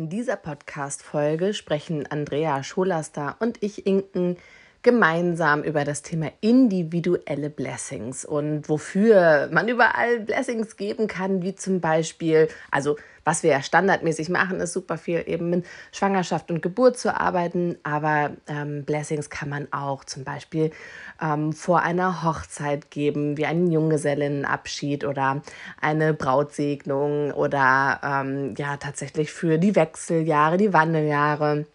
In dieser Podcast-Folge sprechen Andrea Scholaster und ich, Inken, gemeinsam über das Thema individuelle Blessings und wofür man überall Blessings geben kann, wie zum Beispiel, also was wir ja standardmäßig machen, ist super viel eben mit Schwangerschaft und Geburt zu arbeiten, aber ähm, Blessings kann man auch zum Beispiel ähm, vor einer Hochzeit geben, wie einen Junggesellinnenabschied oder eine Brautsegnung oder ähm, ja tatsächlich für die Wechseljahre, die Wandeljahre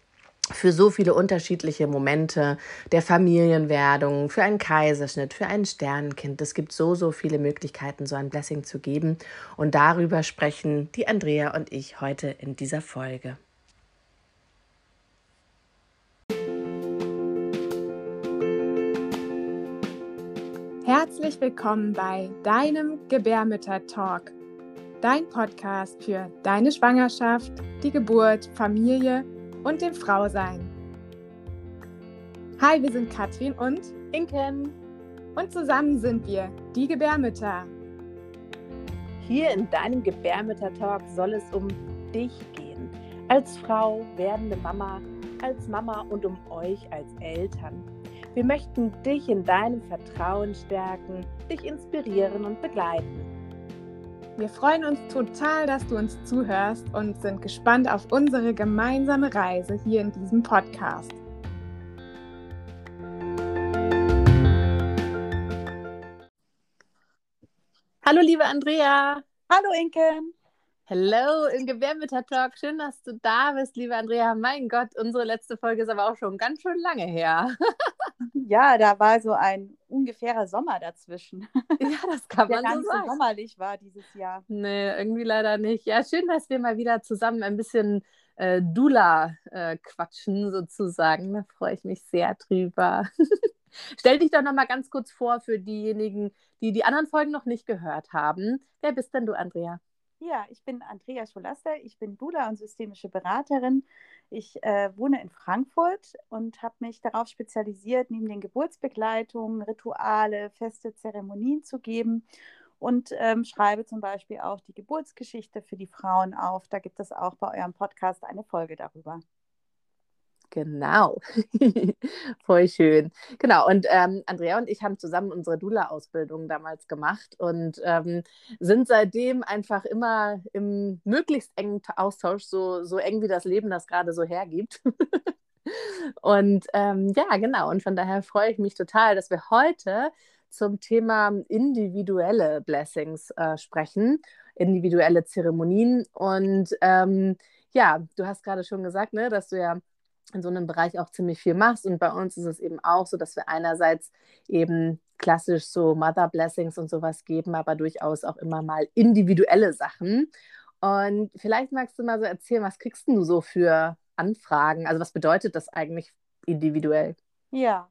für so viele unterschiedliche Momente der Familienwerdung, für einen Kaiserschnitt, für ein Sternenkind. Es gibt so, so viele Möglichkeiten, so ein Blessing zu geben. Und darüber sprechen die Andrea und ich heute in dieser Folge. Herzlich willkommen bei deinem Gebärmütter-Talk, dein Podcast für deine Schwangerschaft, die Geburt, Familie und dem Frausein. Hi, wir sind Katrin und Inken. Und zusammen sind wir die Gebärmütter. Hier in deinem Gebärmütter-Talk soll es um dich gehen. Als Frau, werdende Mama, als Mama und um euch als Eltern. Wir möchten dich in deinem Vertrauen stärken, dich inspirieren und begleiten. Wir freuen uns total, dass du uns zuhörst und sind gespannt auf unsere gemeinsame Reise hier in diesem Podcast. Hallo liebe Andrea. Hallo Inken. Hallo im Gebärmütter-Talk. Schön, dass du da bist, liebe Andrea. Mein Gott, unsere letzte Folge ist aber auch schon ganz schön lange her. ja, da war so ein ungefährer Sommer dazwischen. Ja, das kann man so sagen. sommerlich war dieses Jahr. Nee, irgendwie leider nicht. Ja, schön, dass wir mal wieder zusammen ein bisschen äh, Dula äh, quatschen, sozusagen. Da freue ich mich sehr drüber. Stell dich doch noch mal ganz kurz vor für diejenigen, die die anderen Folgen noch nicht gehört haben. Wer bist denn du, Andrea? Ja, ich bin Andrea Scholaster, ich bin Dula und systemische Beraterin. Ich äh, wohne in Frankfurt und habe mich darauf spezialisiert, neben den Geburtsbegleitungen Rituale, feste Zeremonien zu geben und ähm, schreibe zum Beispiel auch die Geburtsgeschichte für die Frauen auf. Da gibt es auch bei eurem Podcast eine Folge darüber. Genau, voll schön. Genau, und ähm, Andrea und ich haben zusammen unsere Dula-Ausbildung damals gemacht und ähm, sind seitdem einfach immer im möglichst engen Austausch, so, so eng wie das Leben das gerade so hergibt. und ähm, ja, genau, und von daher freue ich mich total, dass wir heute zum Thema individuelle Blessings äh, sprechen, individuelle Zeremonien. Und ähm, ja, du hast gerade schon gesagt, ne, dass du ja in so einem Bereich auch ziemlich viel machst. Und bei uns ist es eben auch so, dass wir einerseits eben klassisch so Mother Blessings und sowas geben, aber durchaus auch immer mal individuelle Sachen. Und vielleicht magst du mal so erzählen, was kriegst du so für Anfragen? Also was bedeutet das eigentlich individuell? Ja,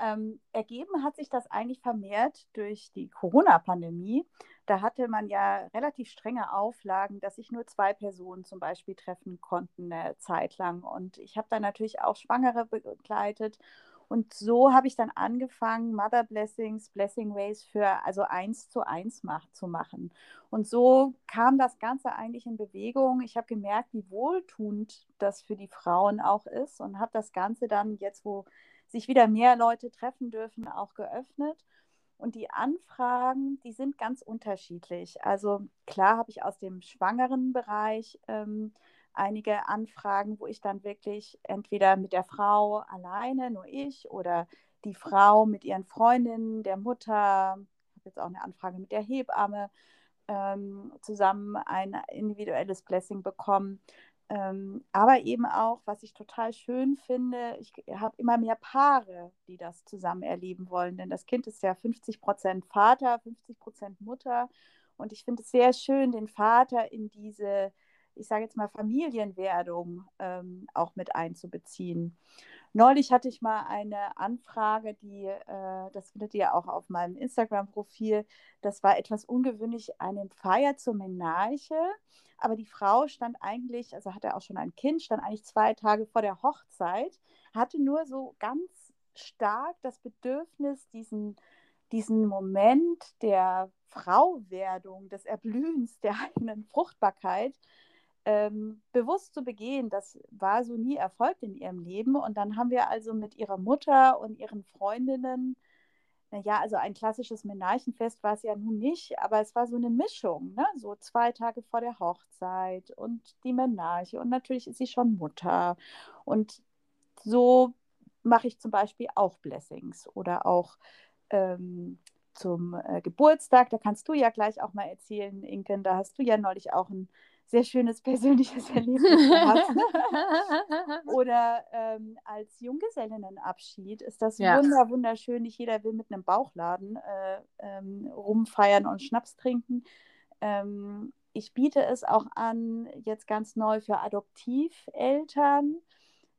ähm, ergeben hat sich das eigentlich vermehrt durch die Corona-Pandemie. Da hatte man ja relativ strenge Auflagen, dass sich nur zwei Personen zum Beispiel treffen konnten eine Zeit lang. Und ich habe dann natürlich auch Schwangere begleitet. Und so habe ich dann angefangen, Mother Blessings, Blessing Ways für also eins zu eins mach, zu machen. Und so kam das Ganze eigentlich in Bewegung. Ich habe gemerkt, wie wohltuend das für die Frauen auch ist und habe das Ganze dann jetzt, wo sich wieder mehr Leute treffen dürfen, auch geöffnet. Und die Anfragen, die sind ganz unterschiedlich. Also klar habe ich aus dem schwangeren Bereich ähm, einige Anfragen, wo ich dann wirklich entweder mit der Frau alleine, nur ich, oder die Frau mit ihren Freundinnen, der Mutter, ich habe jetzt auch eine Anfrage mit der Hebamme, ähm, zusammen ein individuelles Blessing bekommen. Ähm, aber eben auch, was ich total schön finde, ich habe immer mehr Paare, die das zusammen erleben wollen. Denn das Kind ist ja 50 Prozent Vater, 50 Prozent Mutter. Und ich finde es sehr schön, den Vater in diese, ich sage jetzt mal, Familienwerdung ähm, auch mit einzubeziehen. Neulich hatte ich mal eine Anfrage, die, äh, das findet ihr auch auf meinem Instagram-Profil, das war etwas ungewöhnlich, eine Feier zur Menarche aber die Frau stand eigentlich, also hatte auch schon ein Kind, stand eigentlich zwei Tage vor der Hochzeit, hatte nur so ganz stark das Bedürfnis, diesen, diesen Moment der Frauwerdung, des Erblühens, der eigenen Fruchtbarkeit ähm, bewusst zu begehen, das war so nie erfolgt in ihrem Leben. Und dann haben wir also mit ihrer Mutter und ihren Freundinnen, naja, also ein klassisches Menarchenfest war es ja nun nicht, aber es war so eine Mischung, ne? so zwei Tage vor der Hochzeit und die Menarche und natürlich ist sie schon Mutter. Und so mache ich zum Beispiel auch Blessings oder auch ähm, zum äh, Geburtstag. Da kannst du ja gleich auch mal erzählen, Inken. Da hast du ja neulich auch ein sehr schönes persönliches Erlebnis gehabt. Oder ähm, als Junggesellinnenabschied ist das ja. wunder, wunderschön. Nicht jeder will mit einem Bauchladen äh, ähm, rumfeiern und Schnaps trinken. Ähm, ich biete es auch an, jetzt ganz neu für Adoptiveltern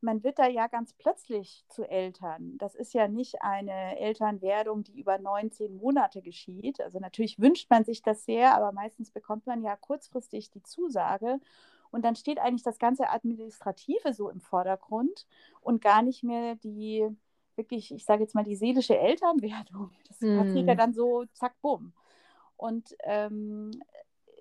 man wird da ja ganz plötzlich zu Eltern. Das ist ja nicht eine Elternwerdung, die über 19 Monate geschieht. Also natürlich wünscht man sich das sehr, aber meistens bekommt man ja kurzfristig die Zusage. Und dann steht eigentlich das ganze Administrative so im Vordergrund und gar nicht mehr die wirklich, ich sage jetzt mal, die seelische Elternwerdung. Das mm. passiert ja hm. dann so, zack, bumm. Und ähm,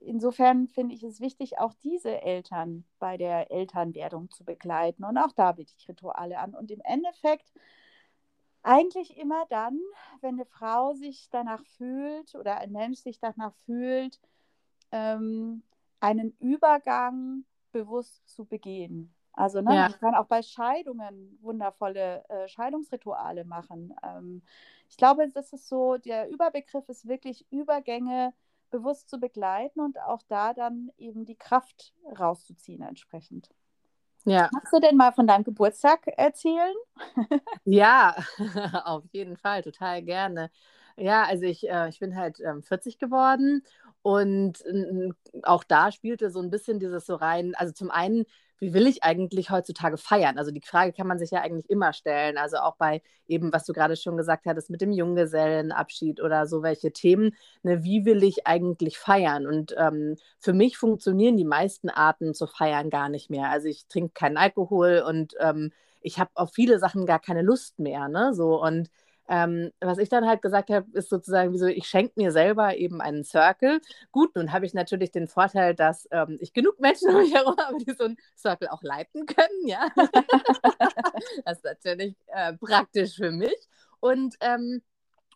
insofern finde ich es wichtig, auch diese Eltern bei der Elternwerdung zu begleiten. Und auch da biete ich Rituale an. Und im Endeffekt eigentlich immer dann, wenn eine Frau sich danach fühlt oder ein Mensch sich danach fühlt, ähm, einen Übergang bewusst zu begehen. Also ne, ja. man kann auch bei Scheidungen wundervolle äh, Scheidungsrituale machen. Ähm, ich glaube, das ist so, der Überbegriff ist wirklich Übergänge bewusst zu begleiten und auch da dann eben die Kraft rauszuziehen entsprechend. Ja. Magst du denn mal von deinem Geburtstag erzählen? ja, auf jeden Fall, total gerne. Ja, also ich, äh, ich bin halt ähm, 40 geworden und äh, auch da spielte so ein bisschen dieses so rein, also zum einen wie will ich eigentlich heutzutage feiern? Also die Frage kann man sich ja eigentlich immer stellen. Also auch bei eben, was du gerade schon gesagt hattest, mit dem Junggesellenabschied oder so welche Themen. Ne, wie will ich eigentlich feiern? Und ähm, für mich funktionieren die meisten Arten zu feiern gar nicht mehr. Also ich trinke keinen Alkohol und ähm, ich habe auf viele Sachen gar keine Lust mehr. Ne? So und ähm, was ich dann halt gesagt habe, ist sozusagen, wieso ich schenke mir selber eben einen Circle. Gut, nun habe ich natürlich den Vorteil, dass ähm, ich genug Menschen um mich herum habe, die so einen Circle auch leiten können, ja. das ist natürlich äh, praktisch für mich. Und, ähm,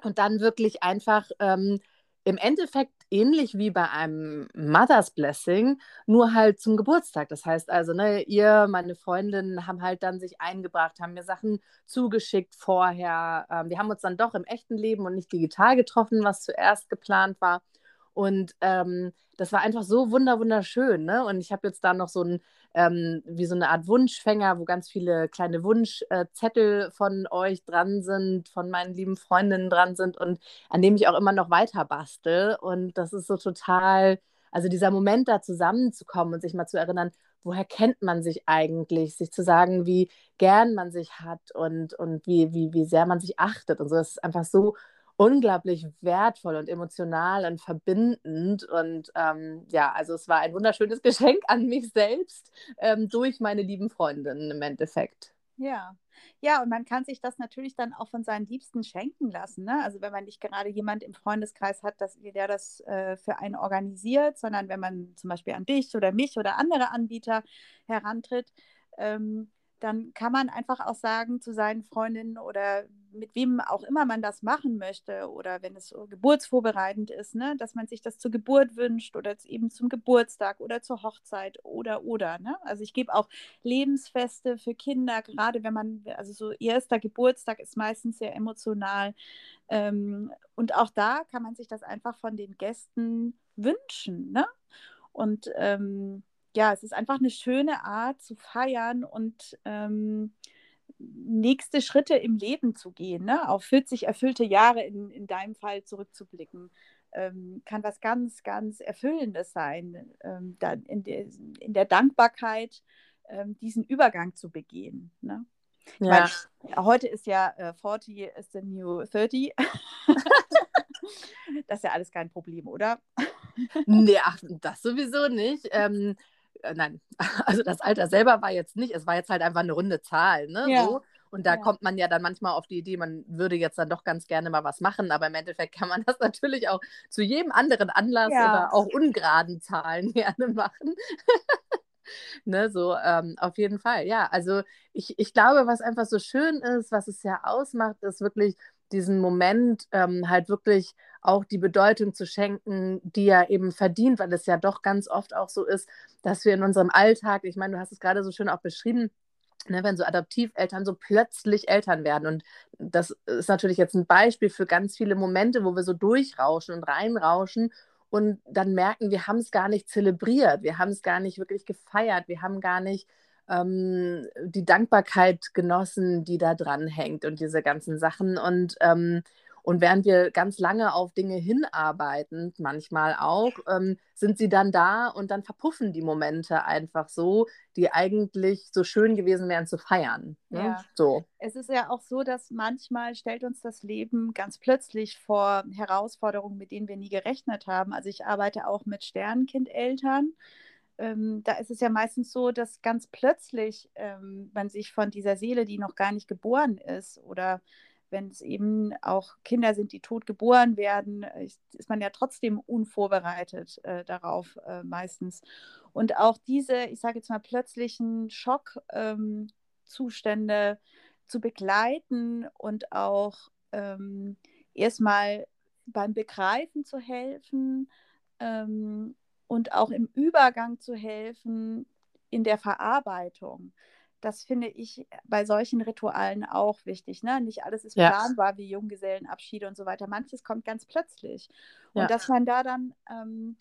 und dann wirklich einfach ähm, im Endeffekt ähnlich wie bei einem Mother's Blessing, nur halt zum Geburtstag. Das heißt also, ne, ihr, meine Freundinnen haben halt dann sich eingebracht, haben mir Sachen zugeschickt vorher. Ähm, wir haben uns dann doch im echten Leben und nicht digital getroffen, was zuerst geplant war. Und ähm, das war einfach so wunder wunderschön. Ne? Und ich habe jetzt da noch so ein, ähm, wie so eine Art Wunschfänger, wo ganz viele kleine Wunschzettel von euch dran sind, von meinen lieben Freundinnen dran sind und an dem ich auch immer noch weiter bastel. Und das ist so total, also dieser Moment da zusammenzukommen und sich mal zu erinnern, woher kennt man sich eigentlich, sich zu sagen, wie gern man sich hat und, und wie, wie, wie sehr man sich achtet und so. Das ist einfach so unglaublich wertvoll und emotional und verbindend. Und ähm, ja, also es war ein wunderschönes Geschenk an mich selbst ähm, durch meine lieben Freundinnen im Endeffekt. Ja, ja, und man kann sich das natürlich dann auch von seinen Liebsten schenken lassen. Ne? Also wenn man nicht gerade jemand im Freundeskreis hat, dass, der das äh, für einen organisiert, sondern wenn man zum Beispiel an dich oder mich oder andere Anbieter herantritt, ähm, dann kann man einfach auch sagen zu seinen Freundinnen oder mit wem auch immer man das machen möchte oder wenn es geburtsvorbereitend ist, ne, dass man sich das zur Geburt wünscht oder eben zum Geburtstag oder zur Hochzeit oder oder. Ne? Also ich gebe auch Lebensfeste für Kinder, gerade wenn man, also so erster Geburtstag ist meistens sehr emotional. Ähm, und auch da kann man sich das einfach von den Gästen wünschen. Ne? Und ähm, ja, es ist einfach eine schöne Art zu feiern und ähm, nächste Schritte im Leben zu gehen, ne? auf 40 erfüllte Jahre in, in deinem Fall zurückzublicken. Ähm, kann was ganz, ganz Erfüllendes sein, ähm, in, de, in, der Dankbarkeit ähm, diesen Übergang zu begehen. Ne? Ja. Weil, heute ist ja äh, 40 is the new 30. das ist ja alles kein Problem, oder? nee, ach, das sowieso nicht. Ähm, äh, nein, also das Alter selber war jetzt nicht, es war jetzt halt einfach eine runde Zahl, ne? Ja. So. Und da ja. kommt man ja dann manchmal auf die Idee, man würde jetzt dann doch ganz gerne mal was machen, aber im Endeffekt kann man das natürlich auch zu jedem anderen Anlass ja. oder auch ungeraden Zahlen gerne machen. ne, so ähm, auf jeden Fall. Ja, also ich, ich glaube, was einfach so schön ist, was es ja ausmacht, ist wirklich diesen Moment ähm, halt wirklich auch die Bedeutung zu schenken, die er eben verdient, weil es ja doch ganz oft auch so ist, dass wir in unserem Alltag, ich meine, du hast es gerade so schön auch beschrieben, ne, wenn so Adoptiveltern so plötzlich Eltern werden. Und das ist natürlich jetzt ein Beispiel für ganz viele Momente, wo wir so durchrauschen und reinrauschen. Und dann merken, wir haben es gar nicht zelebriert, wir haben es gar nicht wirklich gefeiert, wir haben gar nicht ähm, die Dankbarkeit genossen, die da dran hängt und diese ganzen Sachen. Und ähm, und während wir ganz lange auf Dinge hinarbeiten, manchmal auch, ähm, sind sie dann da und dann verpuffen die Momente einfach so, die eigentlich so schön gewesen wären zu feiern. Ne? Ja. So. Es ist ja auch so, dass manchmal stellt uns das Leben ganz plötzlich vor Herausforderungen, mit denen wir nie gerechnet haben. Also ich arbeite auch mit Sternkindeltern. Ähm, da ist es ja meistens so, dass ganz plötzlich ähm, man sich von dieser Seele, die noch gar nicht geboren ist oder wenn es eben auch Kinder sind, die tot geboren werden, ist man ja trotzdem unvorbereitet äh, darauf äh, meistens. Und auch diese, ich sage jetzt mal, plötzlichen Schockzustände ähm, zu begleiten und auch ähm, erstmal beim Begreifen zu helfen ähm, und auch im Übergang zu helfen in der Verarbeitung das finde ich bei solchen Ritualen auch wichtig. Ne? Nicht alles ist ja. planbar wie Junggesellenabschiede und so weiter. Manches kommt ganz plötzlich. Und ja. dass man da dann, ähm,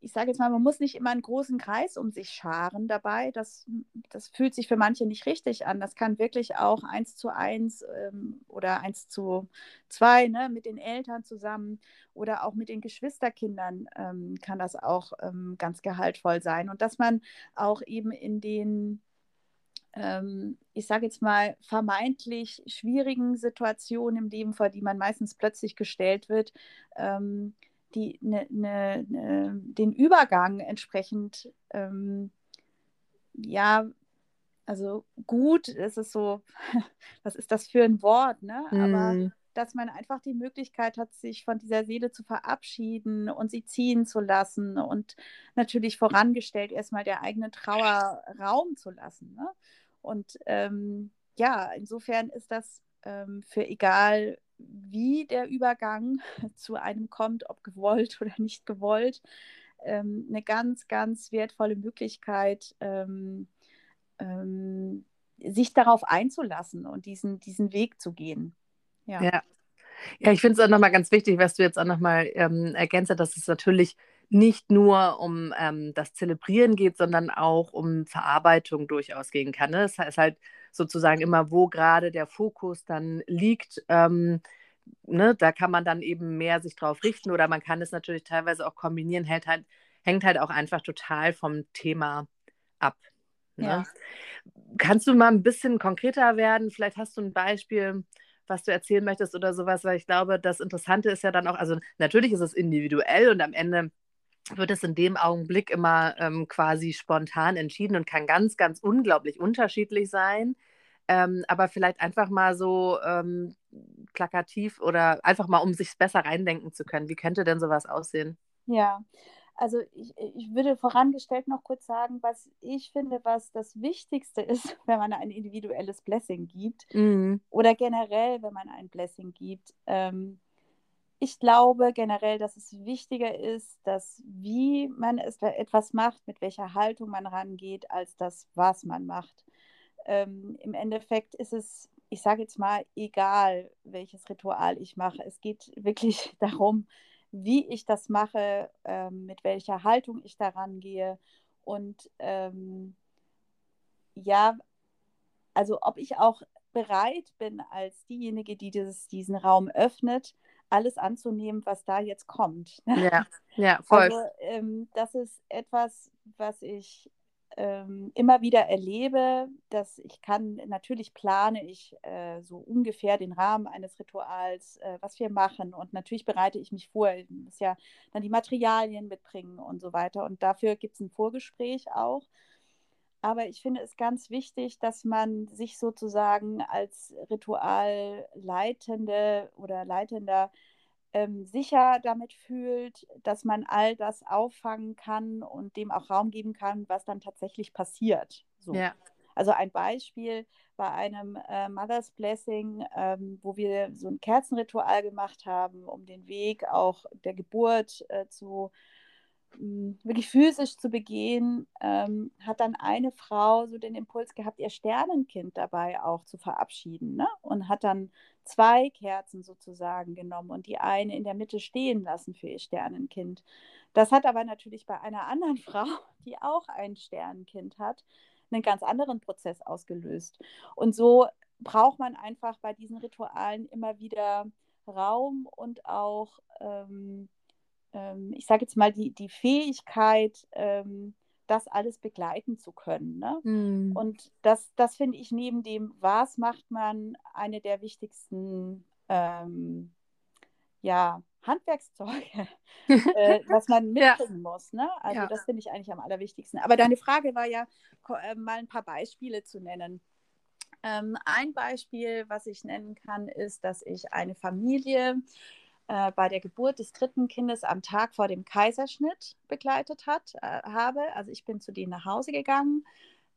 ich sage jetzt mal, man muss nicht immer einen großen Kreis um sich scharen dabei. Das, das fühlt sich für manche nicht richtig an. Das kann wirklich auch eins zu eins ähm, oder eins zu zwei ne, mit den Eltern zusammen oder auch mit den Geschwisterkindern ähm, kann das auch ähm, ganz gehaltvoll sein. Und dass man auch eben in den ähm, ich sage jetzt mal, vermeintlich schwierigen Situationen im Leben, vor die man meistens plötzlich gestellt wird, ähm, die, ne, ne, ne, den Übergang entsprechend, ähm, ja, also gut, es ist so, was ist das für ein Wort, ne? Aber mm. dass man einfach die Möglichkeit hat, sich von dieser Seele zu verabschieden und sie ziehen zu lassen und natürlich vorangestellt erstmal der eigenen Trauer Raum zu lassen. Ne? Und ähm, ja, insofern ist das ähm, für egal, wie der Übergang zu einem kommt, ob gewollt oder nicht gewollt, ähm, eine ganz, ganz wertvolle Möglichkeit, ähm, ähm, sich darauf einzulassen und diesen, diesen Weg zu gehen. Ja. ja. Ja, ich finde es auch nochmal ganz wichtig, was du jetzt auch nochmal ähm, ergänzt hast, dass es natürlich nicht nur um ähm, das Zelebrieren geht, sondern auch um Verarbeitung durchaus gehen kann. Ne? Das heißt halt sozusagen immer, wo gerade der Fokus dann liegt. Ähm, ne? Da kann man dann eben mehr sich drauf richten oder man kann es natürlich teilweise auch kombinieren, hält halt, hängt halt auch einfach total vom Thema ab. Ne? Ja. Kannst du mal ein bisschen konkreter werden? Vielleicht hast du ein Beispiel, was du erzählen möchtest oder sowas, weil ich glaube, das Interessante ist ja dann auch, also natürlich ist es individuell und am Ende wird es in dem Augenblick immer ähm, quasi spontan entschieden und kann ganz, ganz unglaublich unterschiedlich sein. Ähm, aber vielleicht einfach mal so ähm, plakativ oder einfach mal, um sich besser reindenken zu können. Wie könnte denn sowas aussehen? Ja, also ich, ich würde vorangestellt noch kurz sagen, was ich finde, was das Wichtigste ist, wenn man ein individuelles Blessing gibt mhm. oder generell, wenn man ein Blessing gibt. Ähm, ich glaube generell, dass es wichtiger ist, dass wie man es, etwas macht, mit welcher Haltung man rangeht, als das, was man macht. Ähm, Im Endeffekt ist es, ich sage jetzt mal, egal, welches Ritual ich mache. Es geht wirklich darum, wie ich das mache, ähm, mit welcher Haltung ich daran gehe und ähm, ja, also ob ich auch bereit bin, als diejenige, die dieses, diesen Raum öffnet, alles anzunehmen, was da jetzt kommt. Ja, ja voll. Also, ähm, das ist etwas, was ich ähm, immer wieder erlebe, dass ich kann, natürlich plane ich äh, so ungefähr den Rahmen eines Rituals, äh, was wir machen und natürlich bereite ich mich vor, ich muss ja dann die Materialien mitbringen und so weiter und dafür gibt es ein Vorgespräch auch. Aber ich finde es ganz wichtig, dass man sich sozusagen als Ritualleitende oder Leitender ähm, sicher damit fühlt, dass man all das auffangen kann und dem auch Raum geben kann, was dann tatsächlich passiert. So. Ja. Also ein Beispiel bei einem äh, Mother's Blessing, ähm, wo wir so ein Kerzenritual gemacht haben, um den Weg auch der Geburt äh, zu wirklich physisch zu begehen, ähm, hat dann eine Frau so den Impuls gehabt, ihr Sternenkind dabei auch zu verabschieden ne? und hat dann zwei Kerzen sozusagen genommen und die eine in der Mitte stehen lassen für ihr Sternenkind. Das hat aber natürlich bei einer anderen Frau, die auch ein Sternenkind hat, einen ganz anderen Prozess ausgelöst. Und so braucht man einfach bei diesen Ritualen immer wieder Raum und auch ähm, ähm, ich sage jetzt mal, die, die Fähigkeit, ähm, das alles begleiten zu können. Ne? Mhm. Und das, das finde ich neben dem, was macht man, eine der wichtigsten ähm, ja, Handwerkszeuge, äh, was man mitbringen ja. muss. Ne? Also ja. das finde ich eigentlich am allerwichtigsten. Aber deine Frage war ja, äh, mal ein paar Beispiele zu nennen. Ähm, ein Beispiel, was ich nennen kann, ist, dass ich eine Familie äh, bei der Geburt des dritten Kindes am Tag vor dem Kaiserschnitt begleitet hat, äh, habe. Also ich bin zu denen nach Hause gegangen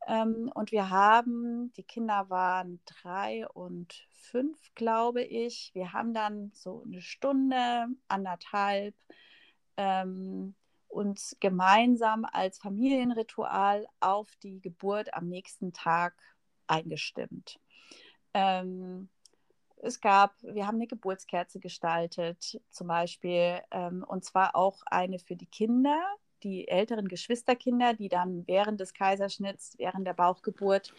ähm, und wir haben, die Kinder waren drei und fünf, glaube ich. Wir haben dann so eine Stunde, anderthalb ähm, uns gemeinsam als Familienritual auf die Geburt am nächsten Tag eingestimmt. Ähm, es gab, wir haben eine Geburtskerze gestaltet, zum Beispiel, ähm, und zwar auch eine für die Kinder, die älteren Geschwisterkinder, die dann während des Kaiserschnitts, während der Bauchgeburt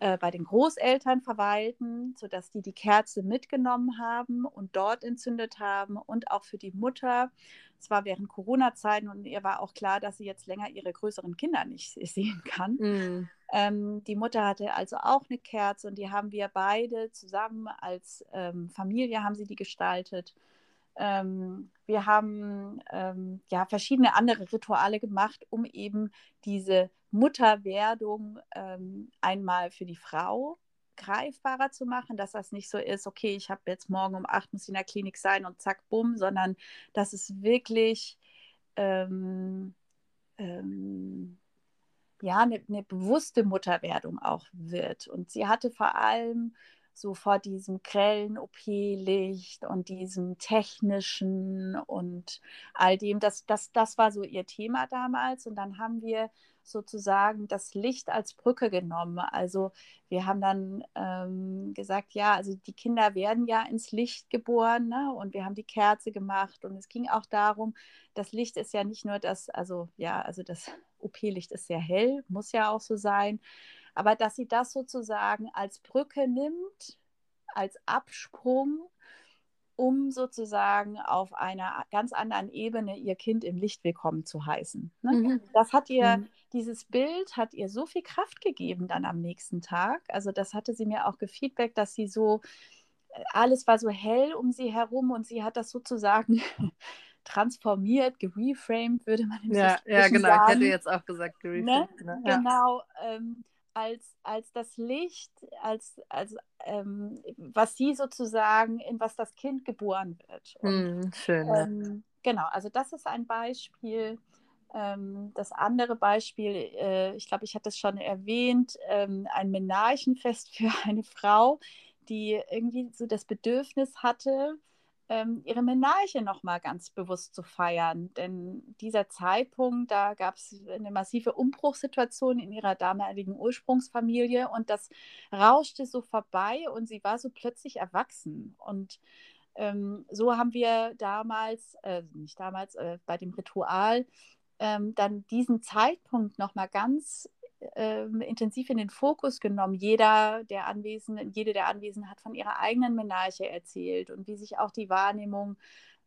äh, bei den Großeltern verweilten, sodass die die Kerze mitgenommen haben und dort entzündet haben und auch für die Mutter. Es war während Corona-Zeiten und ihr war auch klar, dass sie jetzt länger ihre größeren Kinder nicht sehen kann. Mm. Ähm, die Mutter hatte also auch eine Kerze und die haben wir beide zusammen als ähm, Familie haben sie die gestaltet. Ähm, wir haben ähm, ja verschiedene andere Rituale gemacht, um eben diese Mutterwerdung ähm, einmal für die Frau greifbarer zu machen, dass das nicht so ist, okay, ich habe jetzt morgen um acht muss in der Klinik sein und zack, bumm, sondern dass es wirklich ähm, ähm, ja, eine, eine bewusste Mutterwerdung auch wird. Und sie hatte vor allem so vor diesem grellen OP-Licht und diesem technischen und all dem, das, das, das war so ihr Thema damals. Und dann haben wir sozusagen das Licht als Brücke genommen. Also wir haben dann ähm, gesagt, ja, also die Kinder werden ja ins Licht geboren ne? und wir haben die Kerze gemacht und es ging auch darum, das Licht ist ja nicht nur das, also ja, also das OP-Licht ist sehr hell, muss ja auch so sein, aber dass sie das sozusagen als Brücke nimmt, als Absprung um sozusagen auf einer ganz anderen Ebene ihr Kind im Licht willkommen zu heißen. Ne? Mhm. Das hat ihr, mhm. dieses Bild hat ihr so viel Kraft gegeben dann am nächsten Tag. Also das hatte sie mir auch gefeedback, dass sie so, äh, alles war so hell um sie herum und sie hat das sozusagen transformiert, gereframed, würde man im Ja, ja genau, sagen. ich hätte jetzt auch gesagt, gereframed. Ne? Ja. Genau. Ähm, als, als das Licht, als, als ähm, was sie sozusagen, in was das Kind geboren wird. Und, mm, schön. Ähm, genau, also das ist ein Beispiel. Ähm, das andere Beispiel, äh, ich glaube, ich hatte es schon erwähnt, ähm, ein Menarchenfest für eine Frau, die irgendwie so das Bedürfnis hatte, ähm, ihre Menarche nochmal ganz bewusst zu feiern. Denn dieser Zeitpunkt, da gab es eine massive Umbruchssituation in ihrer damaligen Ursprungsfamilie und das rauschte so vorbei und sie war so plötzlich erwachsen. Und ähm, so haben wir damals, äh, nicht damals, äh, bei dem Ritual, ähm, dann diesen Zeitpunkt nochmal ganz ähm, intensiv in den Fokus genommen. Jeder der Anwesenden, jede der Anwesenden hat von ihrer eigenen Menarche erzählt und wie sich auch die Wahrnehmung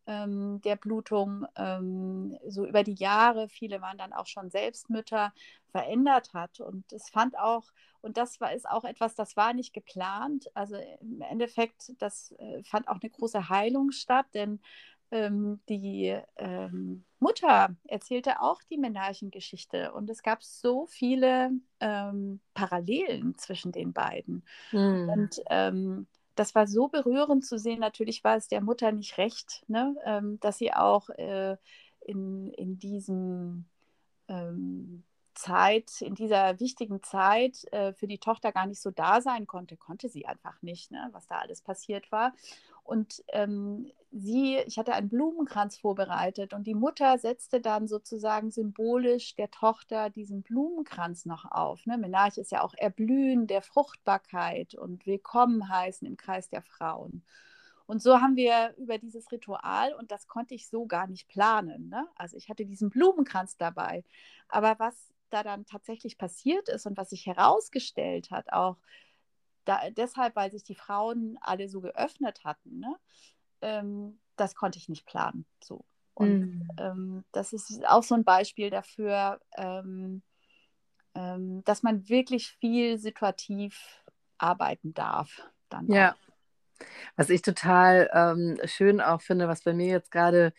ähm, der Blutung ähm, so über die Jahre, viele waren dann auch schon Selbstmütter, verändert hat. Und es fand auch, und das war ist auch etwas, das war nicht geplant. Also im Endeffekt, das äh, fand auch eine große Heilung statt, denn ähm, die ähm, Mutter erzählte auch die Menarchengeschichte und es gab so viele ähm, Parallelen zwischen den beiden. Mhm. Und ähm, das war so berührend zu sehen. Natürlich war es der Mutter nicht recht, ne? ähm, dass sie auch äh, in, in diesem ähm, Zeit, in dieser wichtigen Zeit äh, für die Tochter gar nicht so da sein konnte, konnte sie einfach nicht, ne, was da alles passiert war. Und ähm, sie, ich hatte einen Blumenkranz vorbereitet und die Mutter setzte dann sozusagen symbolisch der Tochter diesen Blumenkranz noch auf. Ne? Menarche ist ja auch Erblühen der Fruchtbarkeit und Willkommen heißen im Kreis der Frauen. Und so haben wir über dieses Ritual, und das konnte ich so gar nicht planen. Ne? Also ich hatte diesen Blumenkranz dabei. Aber was da dann tatsächlich passiert ist und was sich herausgestellt hat, auch da, deshalb, weil sich die Frauen alle so geöffnet hatten, ne? Ähm, das konnte ich nicht planen. So. Und mhm. ähm, das ist auch so ein Beispiel dafür, ähm, ähm dass man wirklich viel situativ arbeiten darf. Dann ja. Auch. Was ich total ähm, schön auch finde, was bei mir jetzt gerade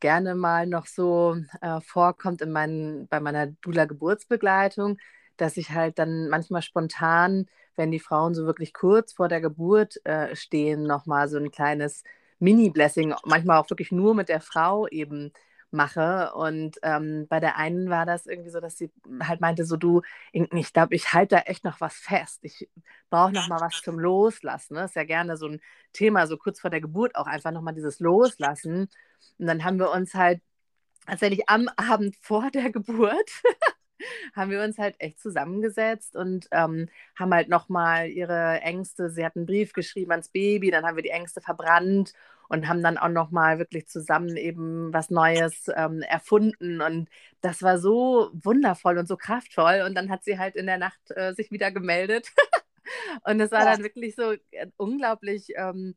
gerne mal noch so äh, vorkommt in meinen, bei meiner Dula-Geburtsbegleitung, dass ich halt dann manchmal spontan, wenn die Frauen so wirklich kurz vor der Geburt äh, stehen, nochmal so ein kleines Mini-Blessing, manchmal auch wirklich nur mit der Frau eben mache. Und ähm, bei der einen war das irgendwie so, dass sie halt meinte, so du, ich glaube, ich halte da echt noch was fest. Ich brauche noch mal was zum Loslassen. Ne? Das ist ja gerne so ein Thema, so kurz vor der Geburt auch einfach noch mal dieses Loslassen. Und dann haben wir uns halt tatsächlich am Abend vor der Geburt haben wir uns halt echt zusammengesetzt und ähm, haben halt nochmal ihre Ängste, sie hat einen Brief geschrieben ans Baby, dann haben wir die Ängste verbrannt und haben dann auch nochmal wirklich zusammen eben was Neues ähm, erfunden und das war so wundervoll und so kraftvoll und dann hat sie halt in der Nacht äh, sich wieder gemeldet und es war ja. dann wirklich so äh, unglaublich ähm,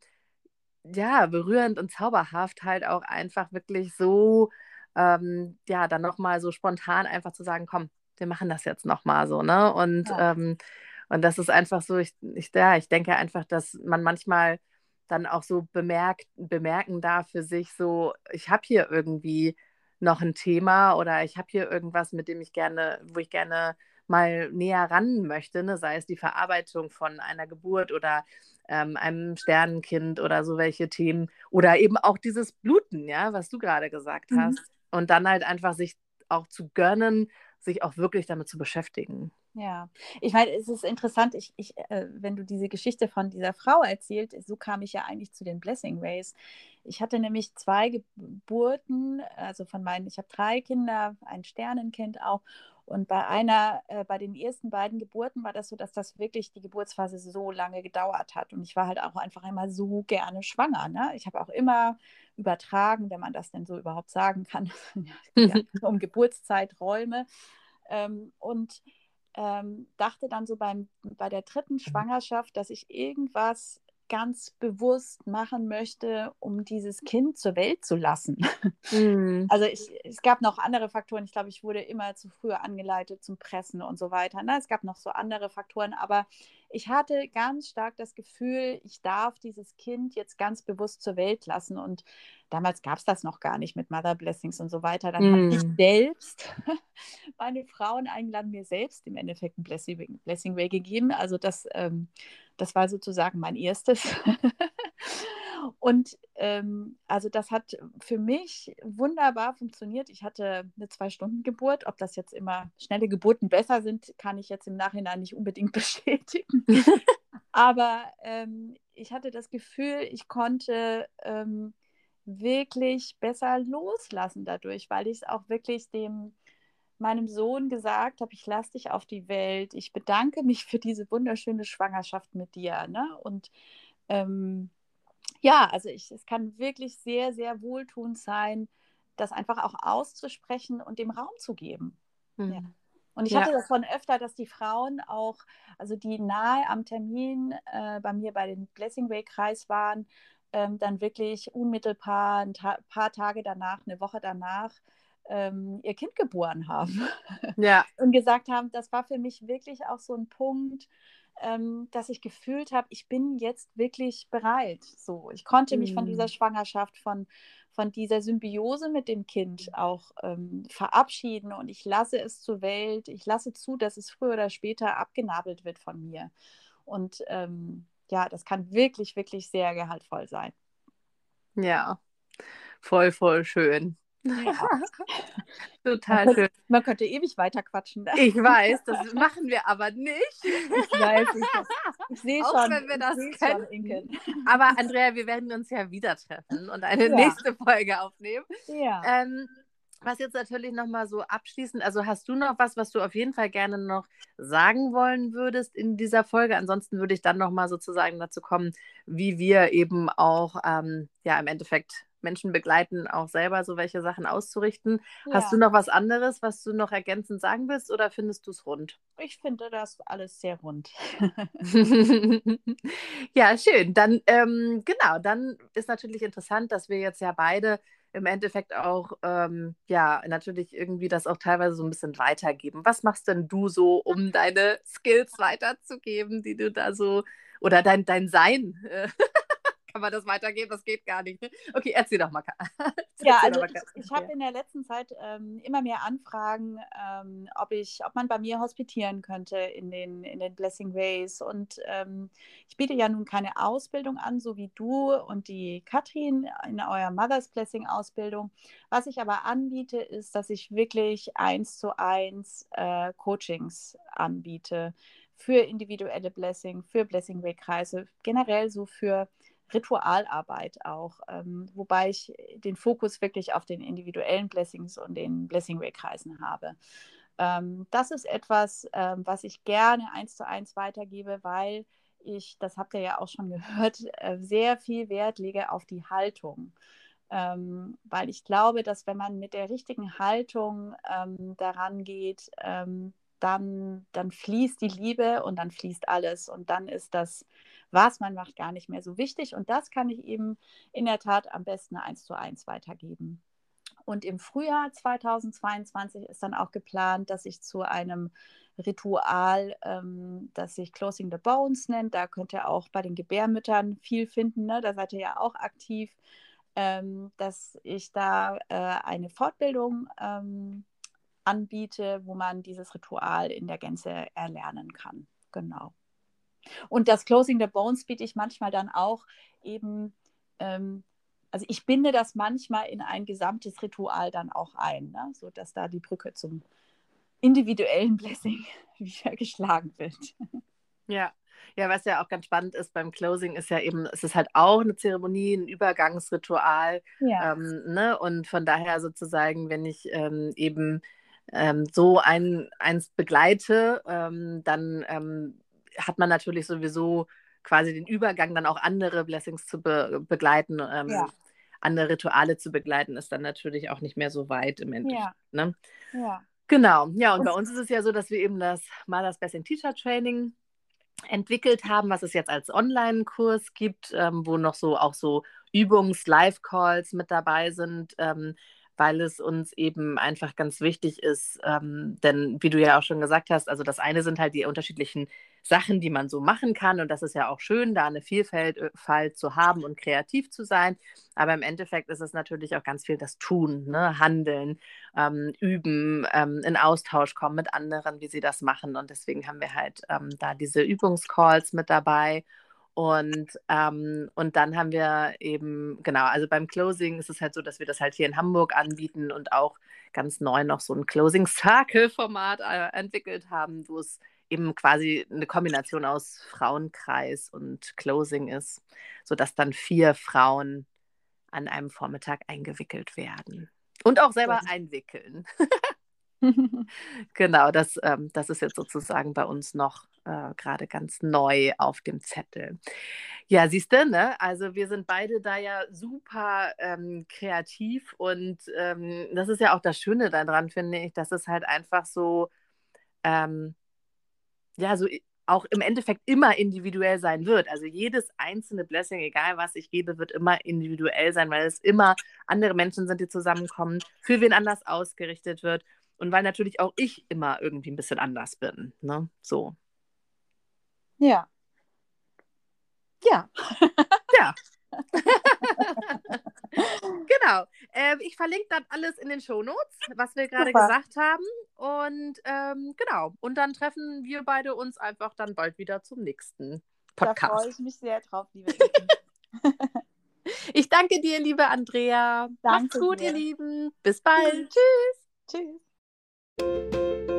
ja, berührend und zauberhaft halt auch einfach wirklich so ähm, ja, dann nochmal so spontan einfach zu sagen, komm, wir machen das jetzt nochmal so, ne? Und, ja. ähm, und das ist einfach so, ich, ich, ja, ich denke einfach, dass man manchmal dann auch so bemerkt, bemerken darf für sich so, ich habe hier irgendwie noch ein Thema oder ich habe hier irgendwas, mit dem ich gerne, wo ich gerne mal näher ran möchte, ne? sei es die Verarbeitung von einer Geburt oder ähm, einem Sternenkind oder so welche Themen oder eben auch dieses Bluten, ja, was du gerade gesagt mhm. hast. Und dann halt einfach sich auch zu gönnen, sich auch wirklich damit zu beschäftigen. Ja, ich meine, es ist interessant, ich, ich, äh, wenn du diese Geschichte von dieser Frau erzählt, so kam ich ja eigentlich zu den Blessing Ways. Ich hatte nämlich zwei Geburten, also von meinen, ich habe drei Kinder, ein Sternenkind auch. Und bei einer, äh, bei den ersten beiden Geburten war das so, dass das wirklich die Geburtsphase so lange gedauert hat. Und ich war halt auch einfach immer so gerne schwanger. Ne? Ich habe auch immer übertragen, wenn man das denn so überhaupt sagen kann, ja, um Geburtszeiträume. Ähm, und ähm, dachte dann so beim, bei der dritten Schwangerschaft, dass ich irgendwas ganz bewusst machen möchte, um dieses Kind zur Welt zu lassen. Mm. Also ich, es gab noch andere Faktoren. Ich glaube, ich wurde immer zu früh angeleitet zum Pressen und so weiter. Ne? Es gab noch so andere Faktoren, aber ich hatte ganz stark das Gefühl, ich darf dieses Kind jetzt ganz bewusst zur Welt lassen. Und damals gab es das noch gar nicht mit Mother Blessings und so weiter. Dann mm. habe ich selbst meine Frauen eingeladen, mir selbst im Endeffekt ein Blessing, Blessing Way gegeben. Also das, ähm, das war sozusagen mein erstes. Und ähm, also das hat für mich wunderbar funktioniert. Ich hatte eine Zwei-Stunden-Geburt. Ob das jetzt immer schnelle Geburten besser sind, kann ich jetzt im Nachhinein nicht unbedingt bestätigen. Aber ähm, ich hatte das Gefühl, ich konnte ähm, wirklich besser loslassen dadurch, weil ich es auch wirklich dem meinem Sohn gesagt habe, ich lasse dich auf die Welt, ich bedanke mich für diese wunderschöne Schwangerschaft mit dir. Ne? Und ähm, ja, also ich, es kann wirklich sehr, sehr wohltuend sein, das einfach auch auszusprechen und dem Raum zu geben. Mhm. Ja. Und ich ja. hatte das von öfter, dass die Frauen auch, also die nahe am Termin äh, bei mir bei den Blessing Way Kreis waren, ähm, dann wirklich unmittelbar ein ta paar Tage danach, eine Woche danach, ähm, ihr Kind geboren haben. Ja. und gesagt haben, das war für mich wirklich auch so ein Punkt, ähm, dass ich gefühlt habe, ich bin jetzt wirklich bereit. So, ich konnte mich von dieser mhm. Schwangerschaft, von, von dieser Symbiose mit dem Kind auch ähm, verabschieden und ich lasse es zur Welt. Ich lasse zu, dass es früher oder später abgenabelt wird von mir. Und ähm, ja, das kann wirklich, wirklich sehr gehaltvoll sein. Ja, voll, voll schön. Ja. Total man schön. Könnte, man könnte ewig weiter quatschen. Ne? Ich weiß, das machen wir aber nicht. Ich weiß, ich, ich sehe schon. Auch wenn wir das kennen. Aber Andrea, wir werden uns ja wieder treffen und eine ja. nächste Folge aufnehmen. Ja. Ähm, was jetzt natürlich nochmal so abschließend, also hast du noch was, was du auf jeden Fall gerne noch sagen wollen würdest in dieser Folge? Ansonsten würde ich dann nochmal sozusagen dazu kommen, wie wir eben auch ähm, ja im Endeffekt Menschen begleiten, auch selber so welche Sachen auszurichten. Ja. Hast du noch was anderes, was du noch ergänzend sagen willst oder findest du es rund? Ich finde das alles sehr rund. ja, schön. Dann, ähm, genau, dann ist natürlich interessant, dass wir jetzt ja beide im Endeffekt auch, ähm, ja, natürlich irgendwie das auch teilweise so ein bisschen weitergeben. Was machst denn du so, um deine Skills weiterzugeben, die du da so, oder dein, dein Sein äh, kann man das weitergeben? Das geht gar nicht. Ne? Okay, erzähl doch mal. ja, also ich, ich habe in der letzten Zeit ähm, immer mehr Anfragen, ähm, ob ich, ob man bei mir hospitieren könnte in den, in den Blessing Ways. Und ähm, ich biete ja nun keine Ausbildung an, so wie du und die Katrin in eurer Mother's Blessing Ausbildung. Was ich aber anbiete, ist, dass ich wirklich eins zu eins äh, Coachings anbiete für individuelle Blessing, für Blessing Way Kreise, generell so für Ritualarbeit auch, ähm, wobei ich den Fokus wirklich auf den individuellen Blessings und den Blessing Way Kreisen habe. Ähm, das ist etwas, ähm, was ich gerne eins zu eins weitergebe, weil ich, das habt ihr ja auch schon gehört, äh, sehr viel Wert lege auf die Haltung. Ähm, weil ich glaube, dass wenn man mit der richtigen Haltung ähm, daran geht, ähm, dann, dann fließt die Liebe und dann fließt alles und dann ist das was man macht, gar nicht mehr so wichtig. Und das kann ich eben in der Tat am besten eins zu eins weitergeben. Und im Frühjahr 2022 ist dann auch geplant, dass ich zu einem Ritual, ähm, das sich Closing the Bones nennt, da könnt ihr auch bei den Gebärmüttern viel finden, ne? da seid ihr ja auch aktiv, ähm, dass ich da äh, eine Fortbildung ähm, anbiete, wo man dieses Ritual in der Gänze erlernen kann. Genau. Und das Closing the Bones biete ich manchmal dann auch eben, ähm, also ich binde das manchmal in ein gesamtes Ritual dann auch ein, ne? sodass da die Brücke zum individuellen Blessing wieder geschlagen wird. Ja. Ja, was ja auch ganz spannend ist beim Closing, ist ja eben, es ist halt auch eine Zeremonie, ein Übergangsritual. Ja. Ähm, ne? Und von daher sozusagen, wenn ich ähm, eben ähm, so ein, eins begleite, ähm, dann ähm, hat man natürlich sowieso quasi den Übergang, dann auch andere Blessings zu be begleiten. Ähm, ja. Andere Rituale zu begleiten, ist dann natürlich auch nicht mehr so weit im Endeffekt. Ja. Ne? ja. Genau, ja, und, und bei uns ist es ja so, dass wir eben das Malers Blessing Teacher Training entwickelt haben, was es jetzt als Online-Kurs gibt, ähm, wo noch so auch so Übungs-Live-Calls mit dabei sind, ähm, weil es uns eben einfach ganz wichtig ist. Ähm, denn wie du ja auch schon gesagt hast, also das eine sind halt die unterschiedlichen Sachen, die man so machen kann. Und das ist ja auch schön, da eine Vielfalt äh, zu haben und kreativ zu sein. Aber im Endeffekt ist es natürlich auch ganz viel das Tun, ne? Handeln, ähm, üben, ähm, in Austausch kommen mit anderen, wie sie das machen. Und deswegen haben wir halt ähm, da diese Übungscalls mit dabei. Und, ähm, und dann haben wir eben, genau, also beim Closing ist es halt so, dass wir das halt hier in Hamburg anbieten und auch ganz neu noch so ein Closing Circle-Format äh, entwickelt haben, wo es eben quasi eine Kombination aus Frauenkreis und Closing ist, sodass dann vier Frauen an einem Vormittag eingewickelt werden. Und auch selber einwickeln. genau, das, ähm, das ist jetzt sozusagen bei uns noch äh, gerade ganz neu auf dem Zettel. Ja, siehst du, ne? Also wir sind beide da ja super ähm, kreativ und ähm, das ist ja auch das Schöne daran, finde ich, dass es halt einfach so, ähm, ja, so auch im Endeffekt immer individuell sein wird. Also jedes einzelne Blessing, egal was ich gebe, wird immer individuell sein, weil es immer andere Menschen sind, die zusammenkommen, für wen anders ausgerichtet wird und weil natürlich auch ich immer irgendwie ein bisschen anders bin. Ne? So. Ja. Ja. ja. genau. Äh, ich verlinke dann alles in den Shownotes, was wir gerade gesagt haben. Und ähm, genau. Und dann treffen wir beide uns einfach dann bald wieder zum nächsten Podcast. Da freue ich mich sehr drauf, liebe Ich danke dir, liebe Andrea. Danke Macht's gut, dir. ihr Lieben. Bis bald. Tschüss. Tschüss.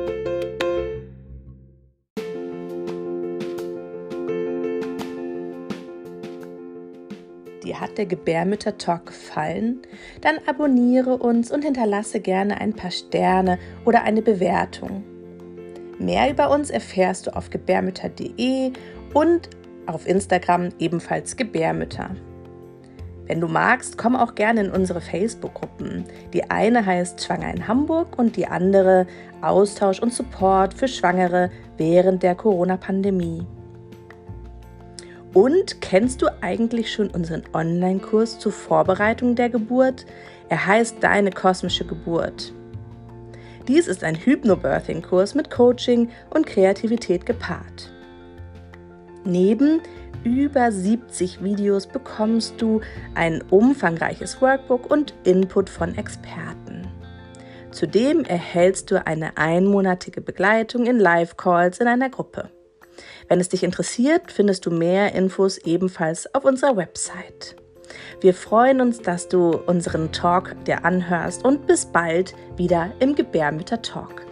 Dir hat der Gebärmütter-Talk gefallen? Dann abonniere uns und hinterlasse gerne ein paar Sterne oder eine Bewertung. Mehr über uns erfährst du auf gebärmütter.de und auf Instagram ebenfalls Gebärmütter. Wenn du magst, komm auch gerne in unsere Facebook-Gruppen. Die eine heißt Schwanger in Hamburg und die andere Austausch und Support für Schwangere während der Corona-Pandemie. Und kennst du eigentlich schon unseren Online-Kurs zur Vorbereitung der Geburt? Er heißt Deine kosmische Geburt. Dies ist ein Hypnobirthing-Kurs mit Coaching und Kreativität gepaart. Neben über 70 Videos bekommst du ein umfangreiches Workbook und Input von Experten. Zudem erhältst du eine einmonatige Begleitung in Live-Calls in einer Gruppe. Wenn es dich interessiert, findest du mehr Infos ebenfalls auf unserer Website. Wir freuen uns, dass du unseren Talk dir anhörst und bis bald wieder im Gebärmütter Talk.